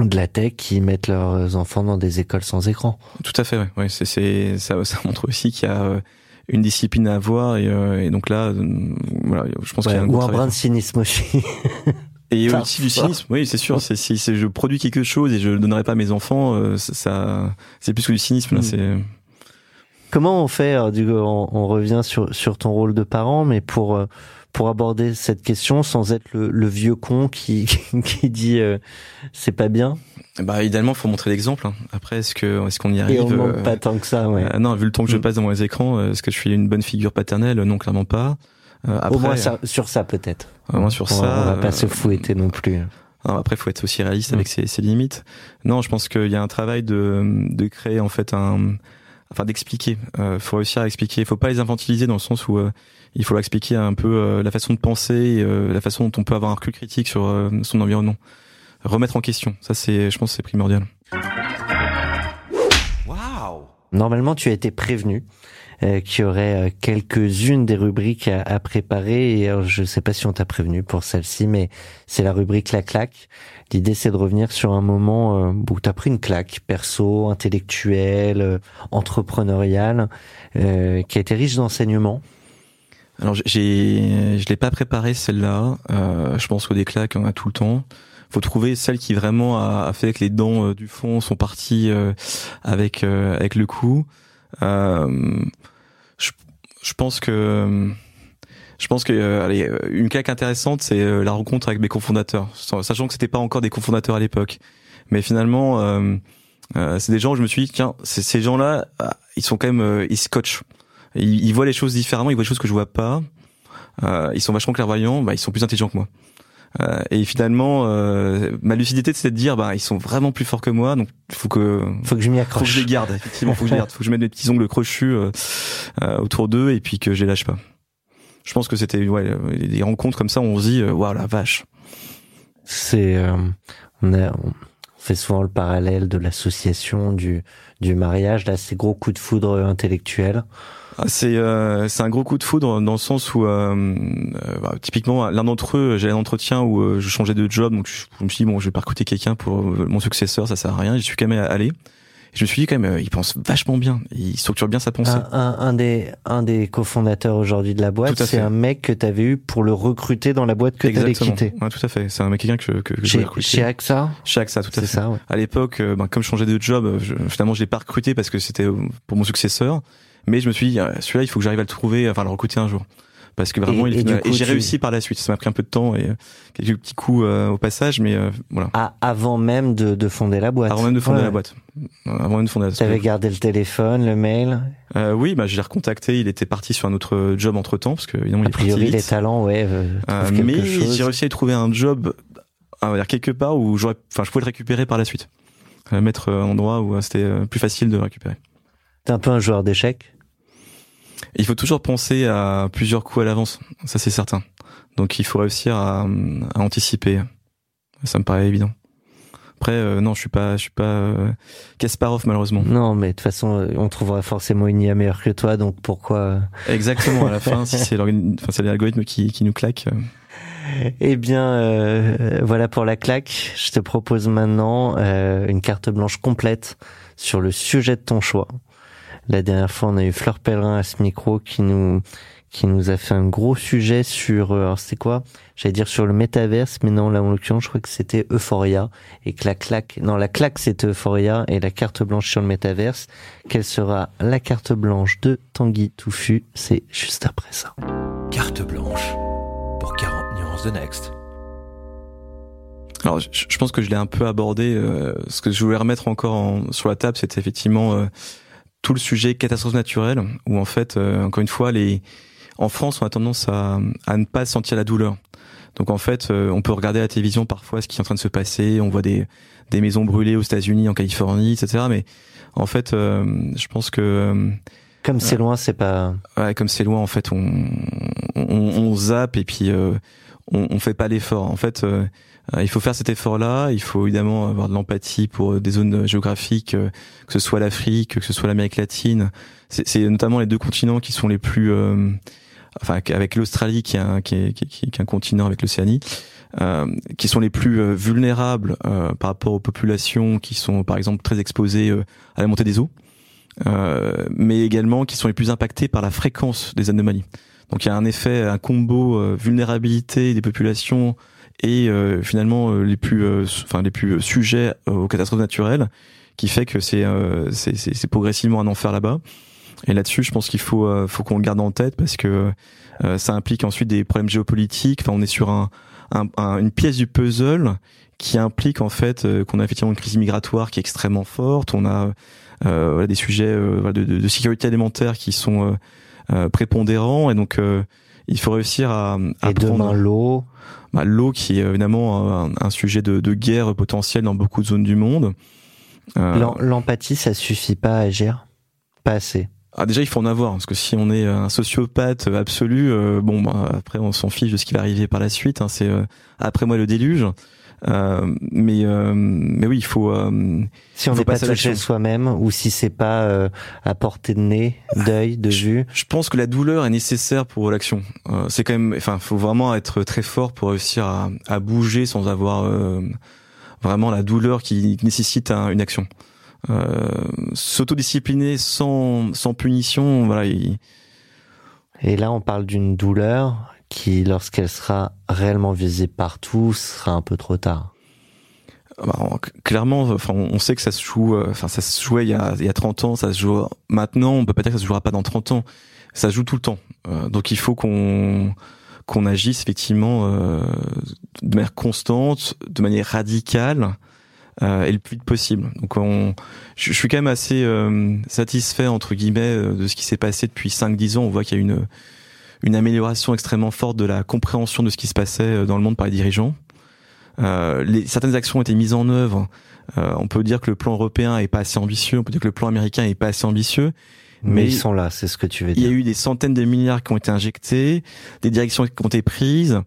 de la tech qui mettent leurs enfants dans des écoles sans écran. Tout à fait, ouais. ouais c'est, c'est ça, ça montre aussi qu'il y a une discipline à avoir et, euh, et donc là, euh, voilà, je pense qu'il y a un ou un brin de cynisme aussi. Et il y a aussi du cynisme, oui, c'est sûr. C'est si je produis quelque chose et je le donnerai pas à mes enfants, euh, ça, c'est plus que du cynisme là. Mm. C'est comment on fait du on, on, revient sur sur ton rôle de parent, mais pour pour aborder cette question sans être le, le vieux con qui qui dit c'est pas bien. Bah idéalement faut montrer l'exemple. Hein. Après est-ce que est-ce qu'on y arrive Et on euh, pas tant que ça. Ouais. Euh, non vu le temps que je mm. passe dans les écrans, euh, est-ce que je suis une bonne figure paternelle? Non clairement pas. après, Au moins sur ça peut-être. Au moins sur ça. on va pas se fouetter non plus. Non, après faut être aussi réaliste avec mm. ses, ses, limites. Non je pense qu'il y a un travail de de créer en fait un enfin d'expliquer. Euh, faut réussir à expliquer. Faut pas les infantiliser dans le sens où il faut leur expliquer un peu la façon de penser, la façon dont on peut avoir un recul critique sur son environnement remettre en question. Ça, c'est, je pense, c'est primordial. Wow. Normalement, tu as été prévenu euh, qu'il y aurait euh, quelques-unes des rubriques à, préparer. Et je ne sais pas si on t'a prévenu pour celle-ci, mais c'est la rubrique la claque. L'idée, c'est de revenir sur un moment euh, où tu as pris une claque perso, intellectuelle, entrepreneuriale, qui a été riche d'enseignements. Alors, j'ai, je l'ai pas préparé celle-là. je pense qu'au des claques, on a tout le temps faut trouver celle qui vraiment a, fait que les dents euh, du fond sont parties euh, avec euh, avec le coup. je, je pense que je pense que allez, une claque intéressante, c'est la rencontre avec mes cofondateurs, sachant que c'était pas encore des cofondateurs à l'époque. Mais finalement, euh, c'est des gens où je me suis dit, tiens, ces gens-là, ah, ils sont quand même, ils scotchent. Ils, ils, voient les choses différemment, ils voient des choses que je vois pas. Euh, ils sont vachement clairvoyants, bah, ils sont plus intelligents que moi. Euh, et finalement, euh, ma lucidité, c'est de dire, bah, ils sont vraiment plus forts que moi, donc faut que faut que je m'y accroche. Faut que je les garde. Effectivement, faut que je les garde. Faut que je mette mes petits ongles crochus euh, autour d'eux et puis que je les lâche pas. Je pense que c'était ouais, des rencontres comme ça, où on se dit, waouh la vache. C'est on, a, on fait souvent le parallèle de l'association du du mariage. Là, c'est gros coup de foudre intellectuel. Ah, c'est euh, c'est un gros coup de foudre dans le sens où euh, euh bah, typiquement l'un d'entre eux j'ai un entretien où euh, je changeais de job donc je, me suis dit bon je vais pas recruter quelqu'un pour mon successeur ça sert à rien j'y suis quand même allé je me suis dit quand même, il pense vachement bien, il structure bien sa pensée. Un, un, des un des cofondateurs aujourd'hui de la boîte, c'est un mec que tu avais eu pour le recruter dans la boîte que tu avais quitté. Ouais, tout à fait. C'est un mec quelqu'un que, que, que chez, chez AXA. Chez AXA, tout à fait. Ça, ouais. À l'époque, ben, comme je changeais de job, je, finalement je l'ai pas recruté parce que c'était pour mon successeur. Mais je me suis dit, euh, celui-là, il faut que j'arrive à le trouver, enfin le recruter un jour. Parce que vraiment, et, il et, j'ai réussi par la suite. Ça m'a pris un peu de temps et euh, quelques petits coups euh, au passage, mais voilà. Ah, avant même de, de, fonder la boîte. Avant même de fonder la boîte. Avant même de fonder. La... T'avais gardé le téléphone, le mail. Euh, oui, bah je l'ai recontacté. Il était parti sur un autre job entre temps parce que évidemment a il est priori les talents, ouais. mais j'ai réussi à trouver un job, on va dire quelque part où j'aurais, enfin je pouvais le récupérer par la suite, mettre un endroit où c'était plus facile de le récupérer. T'es un peu un joueur d'échecs? Il faut toujours penser à plusieurs coups à l'avance, ça c'est certain. Donc il faut réussir à, à anticiper. Ça me paraît évident. Après, euh, non, je suis pas, je suis pas euh, Kasparov malheureusement. Non, mais de toute façon, euh, on trouvera forcément une IA meilleure que toi, donc pourquoi Exactement. À la fin, si c'est l'algorithme qui, qui nous claque. Eh bien, euh, voilà pour la claque. Je te propose maintenant euh, une carte blanche complète sur le sujet de ton choix. La dernière fois, on a eu Fleur Pellerin à ce micro qui nous qui nous a fait un gros sujet sur, euh, alors c'était quoi? J'allais dire sur le métaverse, mais non, là en l'occurrence, je crois que c'était Euphoria et que la claque, non, la claque c'était Euphoria et la carte blanche sur le métaverse. Quelle sera la carte blanche de Tanguy Touffu? C'est juste après ça. Carte blanche pour 40 nuances de Next. Alors, je, je pense que je l'ai un peu abordé. Euh, ce que je voulais remettre encore en- sur la table, c'était effectivement euh, tout le sujet catastrophe naturelle, où en fait, euh, encore une fois, les en France, on a tendance à, à ne pas sentir la douleur. Donc en fait, euh, on peut regarder à la télévision parfois ce qui est en train de se passer. On voit des des maisons brûlées aux États-Unis, en Californie, etc. Mais en fait, euh, je pense que euh, Comme c'est loin, c'est pas. Ouais, comme c'est loin, en fait, on, on, on zappe et puis euh, on, on fait pas l'effort. En fait, euh, il faut faire cet effort-là. Il faut évidemment avoir de l'empathie pour euh, des zones géographiques, euh, que ce soit l'Afrique, que ce soit l'Amérique latine. C'est notamment les deux continents qui sont les plus, euh, enfin, avec l'Australie qui est un, qui qui qui est un continent avec l'Océanie. euh, qui sont les plus euh, vulnérables euh, par rapport aux populations qui sont par exemple très exposées euh, à la montée des eaux euh, mais également qui sont les plus impactés par la fréquence des anomalies. Donc il y a un effet, un combo euh, vulnérabilité des populations et euh, finalement euh, les plus, euh, enfin les plus sujets aux catastrophes naturelles, qui fait que c'est euh, c'est progressivement un enfer là-bas. Et là-dessus, je pense qu'il faut euh, faut qu'on le garde en tête parce que euh, ça implique ensuite des problèmes géopolitiques. Enfin, on est sur un, un- un- une pièce du puzzle qui implique en fait euh, qu'on a effectivement une crise migratoire qui est extrêmement forte. On a euh, voilà, des sujets euh, de, de- de sécurité alimentaire qui sont euh, prépondérants et donc euh, il faut réussir à, à Et prendre l'eau. Bah, l'eau qui est évidemment un, un sujet de, de guerre potentielle dans beaucoup de zones du monde. Euh, L'em- L'empathie, ça suffit pas à agir? Pas assez. ah, déjà il faut en avoir parce que si on est un sociopathe absolu, euh, bon bah, après on s'en fiche de ce qui va arriver par la suite. hein, c'est euh, après moi le déluge. Euh, mais euh, mais oui il faut euh, Si on n'est pas touché soi-même ou si c'est pas euh, à portée de nez, d'œil, de vue. Je pense que la douleur est nécessaire pour l'action. Euh, c'est quand même, enfin, faut vraiment être très fort pour réussir à, à bouger sans avoir euh, vraiment la douleur qui nécessite un- une action. Euh, S'autodiscipliner sans sans punition, voilà. il- Et là, on parle d'une douleur qui, lorsqu'elle sera réellement visible partout, sera un peu trop tard. bah, on- clairement, on sait que ça se joue, euh, enfin, ça se jouait il y a il y a 30 ans, ça se joue maintenant. On peut pas dire que ça se jouera pas dans 30 ans. Ça se joue tout le temps. Euh, donc il faut qu'on qu'on agisse effectivement euh, de manière constante, de manière radicale et le plus vite possible. Donc on, je, je suis quand même assez satisfait entre guillemets de ce qui s'est passé depuis 5-10 ans. On voit qu'il y a une une amélioration extrêmement forte de la compréhension de ce qui se passait euh, dans le monde par les dirigeants. Euh, les, certaines actions ont été mises en œuvre. Euh, on peut dire que le plan européen est pas assez ambitieux. On peut dire que le plan américain est pas assez ambitieux. Mais, Mais ils sont là, c'est ce que tu veux Il y a dire. eu des centaines de milliards qui ont été injectés, des directions qui ont été prises,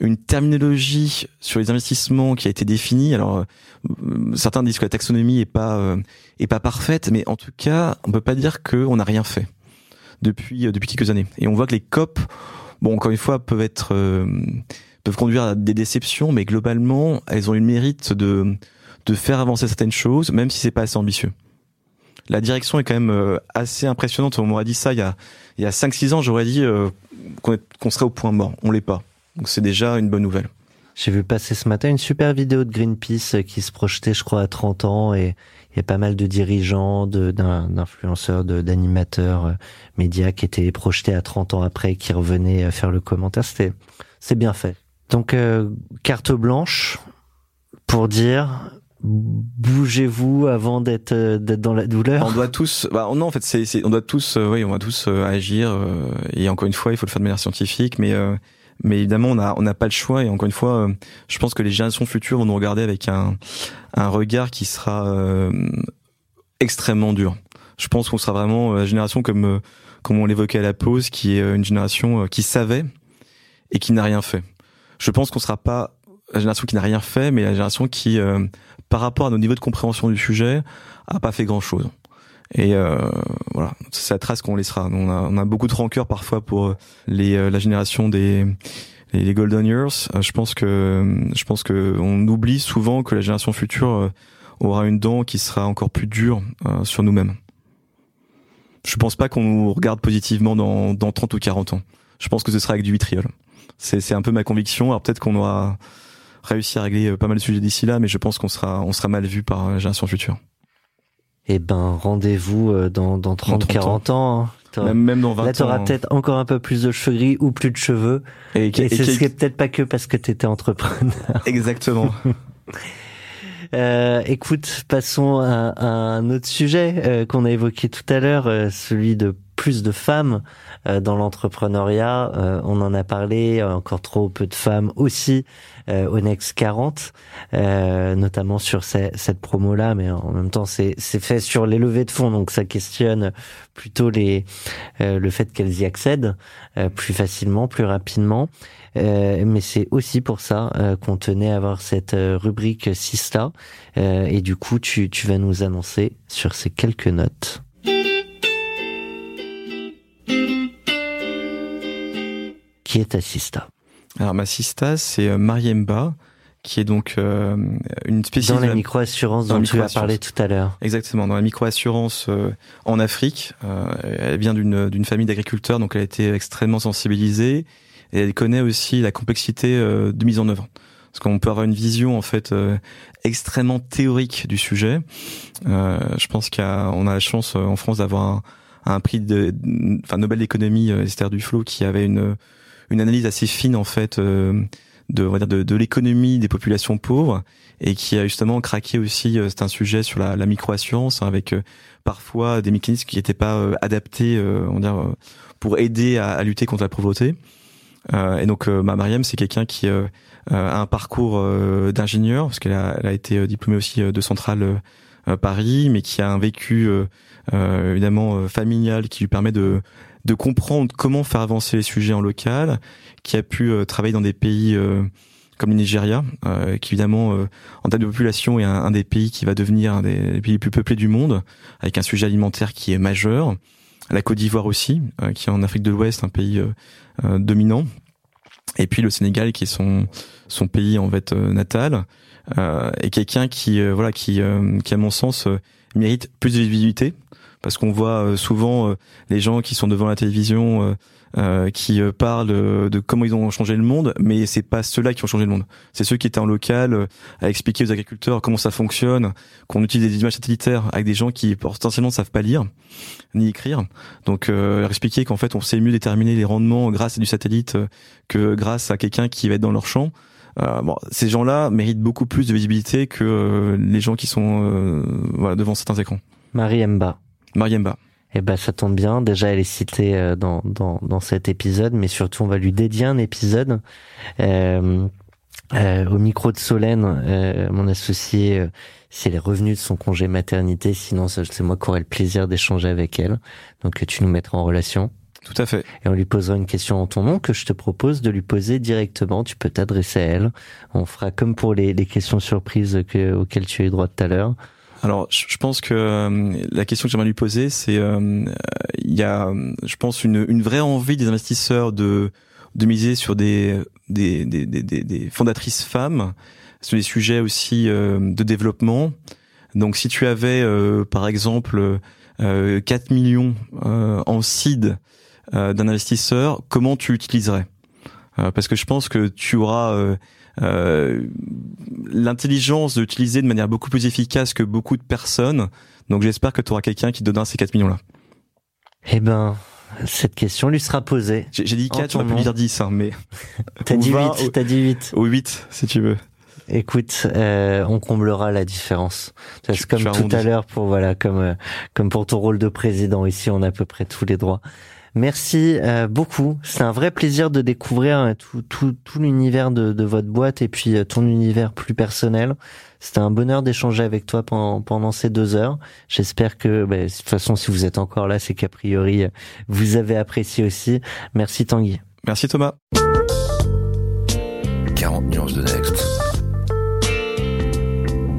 une terminologie sur les investissements qui a été définie. Alors, euh, certains disent que la taxonomie est pas euh, est pas parfaite, mais en tout cas, on peut pas dire qu'on n'a rien fait depuis euh, depuis quelques années. Et on voit que les COP, bon, encore une fois, peuvent être euh, peuvent conduire à des déceptions, mais globalement, elles ont eu le mérite de de faire avancer certaines choses, même si c'est pas assez ambitieux. La direction est quand même euh, assez impressionnante. On m'aurait dit ça il y a il y a 5-6 ans, j'aurais dit qu'on serait au point mort. On l'est pas. Donc c'est déjà une bonne nouvelle. J'ai vu passer ce matin une super vidéo de Greenpeace qui se projetait, je crois, à 30 ans et il y a pas mal de dirigeants, d'influenceurs, d'animateurs euh, médias qui étaient projetés à 30 ans après, qui revenaient euh, faire le commentaire. C'était, c'est bien fait. Donc, euh, carte blanche pour dire, bougez-vous avant d'être, euh, d'être dans la douleur. On doit tous, bah non en fait c'est, on doit tous, oui on va tous euh, agir et encore une fois il faut le faire de manière scientifique, mais mais évidemment on a on n'a pas le choix et encore une fois euh, je pense que les générations futures vont nous regarder avec un un regard qui sera euh, extrêmement dur. Je pense qu'on sera vraiment euh, la génération comme euh, comme on l'évoquait à la pause, qui est une génération qui savait et qui n'a rien fait. Je pense qu'on sera pas la génération qui n'a rien fait, mais la génération qui, par rapport à nos niveaux de compréhension du sujet, a pas fait grand chose. Et euh, voilà, c'est la trace qu'on laissera. On a, on a beaucoup de rancœur parfois pour les, euh, la génération des les, golden years. Euh, je pense que je pense que on oublie souvent que la génération future euh, aura une dent qui sera encore plus dure sur nous-mêmes. Je pense pas qu'on nous regarde positivement dans, dans 30 ou 40 ans. Je pense que ce sera avec du vitriol. C'est, c'est un peu ma conviction. Alors peut-être qu'on aura réussi à régler pas mal de sujets d'ici là, mais je pense qu'on sera, on sera mal vu par la génération future eh ben rendez-vous euh, dans, dans 30, 40 ans. Hein. Même, même dans 20 Là, t'auras peut-être encore un peu plus de cheveux gris ou plus de cheveux. Et, et, ce serait peut-être pas que parce que t'étais entrepreneur. Exactement. euh, écoute, passons à, à, un autre sujet euh, qu'on a évoqué tout à l'heure, euh, celui de plus de femmes dans l'entrepreneuriat. Euh, on en a parlé, encore trop peu de femmes aussi euh, au Next 40, notamment sur cette promo-là, mais en même temps c'est fait sur les levées de fonds, donc ça questionne plutôt les le fait qu'elles y accèdent plus facilement, plus rapidement. mais c'est aussi pour ça qu'on tenait à avoir cette rubrique Sista. et du coup, tu, tu vas nous annoncer sur ces quelques notes. Qui est ta sista Alors ma sista, c'est euh, Mariemba, qui est donc euh, une spécialiste dans la microassurance dont tu as parlé tout à l'heure. Exactement, dans la microassurance euh, en Afrique. Euh, elle vient d'une d'une famille d'agriculteurs, donc elle a été extrêmement sensibilisée et elle connaît aussi la complexité de mise en œuvre. Parce qu'on peut avoir une vision en fait extrêmement théorique du sujet. je pense qu'on a, a la chance en France d'avoir un, un, prix de, enfin Nobel d'économie Esther Duflo qui avait une une analyse assez fine en fait euh, de on va dire de, de l'économie des populations pauvres et qui a justement craqué aussi euh, c'est un sujet sur la, la microassurance hein, avec euh, parfois des mécanismes qui n'étaient pas adaptés on va dire pour aider à, à, lutter contre la pauvreté. Et donc ma Mariam c'est quelqu'un qui a un parcours d'ingénieur parce qu'elle a, elle a été diplômée aussi de Centrale Paris mais qui a un vécu évidemment familial qui lui permet de de comprendre comment faire avancer les sujets en local, qui a pu euh, travailler dans des pays euh, comme le Nigeria, euh, qui évidemment en termes de population est un, des pays qui va devenir un des pays les plus peuplés du monde, avec un sujet alimentaire qui est majeur. La Côte d'Ivoire aussi, qui est en Afrique de l'Ouest un pays dominant. Et puis le Sénégal qui est son pays en fait natal, et quelqu'un qui voilà qui qui à mon sens mérite plus de visibilité parce qu'on voit euh, souvent euh, les gens qui sont devant la télévision euh, qui parlent de comment ils ont changé le monde, mais c'est pas ceux-là qui ont changé le monde. C'est ceux qui étaient en local à expliquer aux agriculteurs comment ça fonctionne, qu'on utilise des images satellitaires avec des gens qui potentiellement ne savent pas lire ni écrire. Donc leur expliquer qu'en fait on sait mieux déterminer les rendements grâce à du satellite que grâce à quelqu'un qui va être dans leur champ. Euh, bon, ces gens-là méritent beaucoup plus de visibilité que les gens qui sont voilà, devant certains écrans. Marie Mba. Mariemba. Eh ben, ça tombe bien. Déjà, elle est citée euh, dans, dans, dans cet épisode, mais surtout, on va lui dédier un épisode. Euh, euh, au micro de Solène, euh, mon associé, euh, si elle est revenue de son congé maternité, sinon c'est moi qui aurai le plaisir d'échanger avec elle. Donc tu nous mettras en relation. Tout à fait. Et on lui posera une question en ton nom que je te propose de lui poser directement. Tu peux t'adresser à elle. On fera comme pour les, les questions surprises que, auxquelles tu as eu droit tout à l'heure. Alors, je pense que euh, la question que j'aimerais lui poser, c'est euh, il y a, je pense, une, vraie envie des investisseurs de miser sur des fondatrices femmes, sur des sujets aussi euh, de développement. Donc, si tu avais, par exemple, 4 millions en seed d'un investisseur, comment tu l'utiliserais? Parce que je pense que tu auras euh, l'intelligence d'utiliser de manière beaucoup plus efficace que beaucoup de personnes. Donc j'espère que tu auras quelqu'un qui te donnera ces 4 millions-là. Eh ben, cette question lui sera posée. J'ai dit 4, j'aurais pu lui dire 10, hein, mais... t'as dit 8, t'as dit 8. Ou 8, si tu veux. Écoute, euh, on comblera la différence. C'est comme tout à l'heure pour voilà, comme euh, comme pour ton rôle de président ici, on a à peu près tous les droits. Merci euh, beaucoup. C'est un vrai plaisir de découvrir euh, tout, tout, tout l'univers de, de, votre boîte et puis euh, ton univers plus personnel. C'était un bonheur d'échanger avec toi pendant, pendant ces deux heures. J'espère que, bah, de toute façon, si vous êtes encore là, c'est qu'a priori, vous avez apprécié aussi. Merci Tanguy. Merci Thomas. 40 nuances de Next.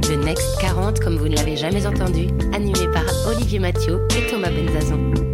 The Next 40, comme vous ne l'avez jamais entendu, animé par Olivier Mathieu et Thomas Benzazon.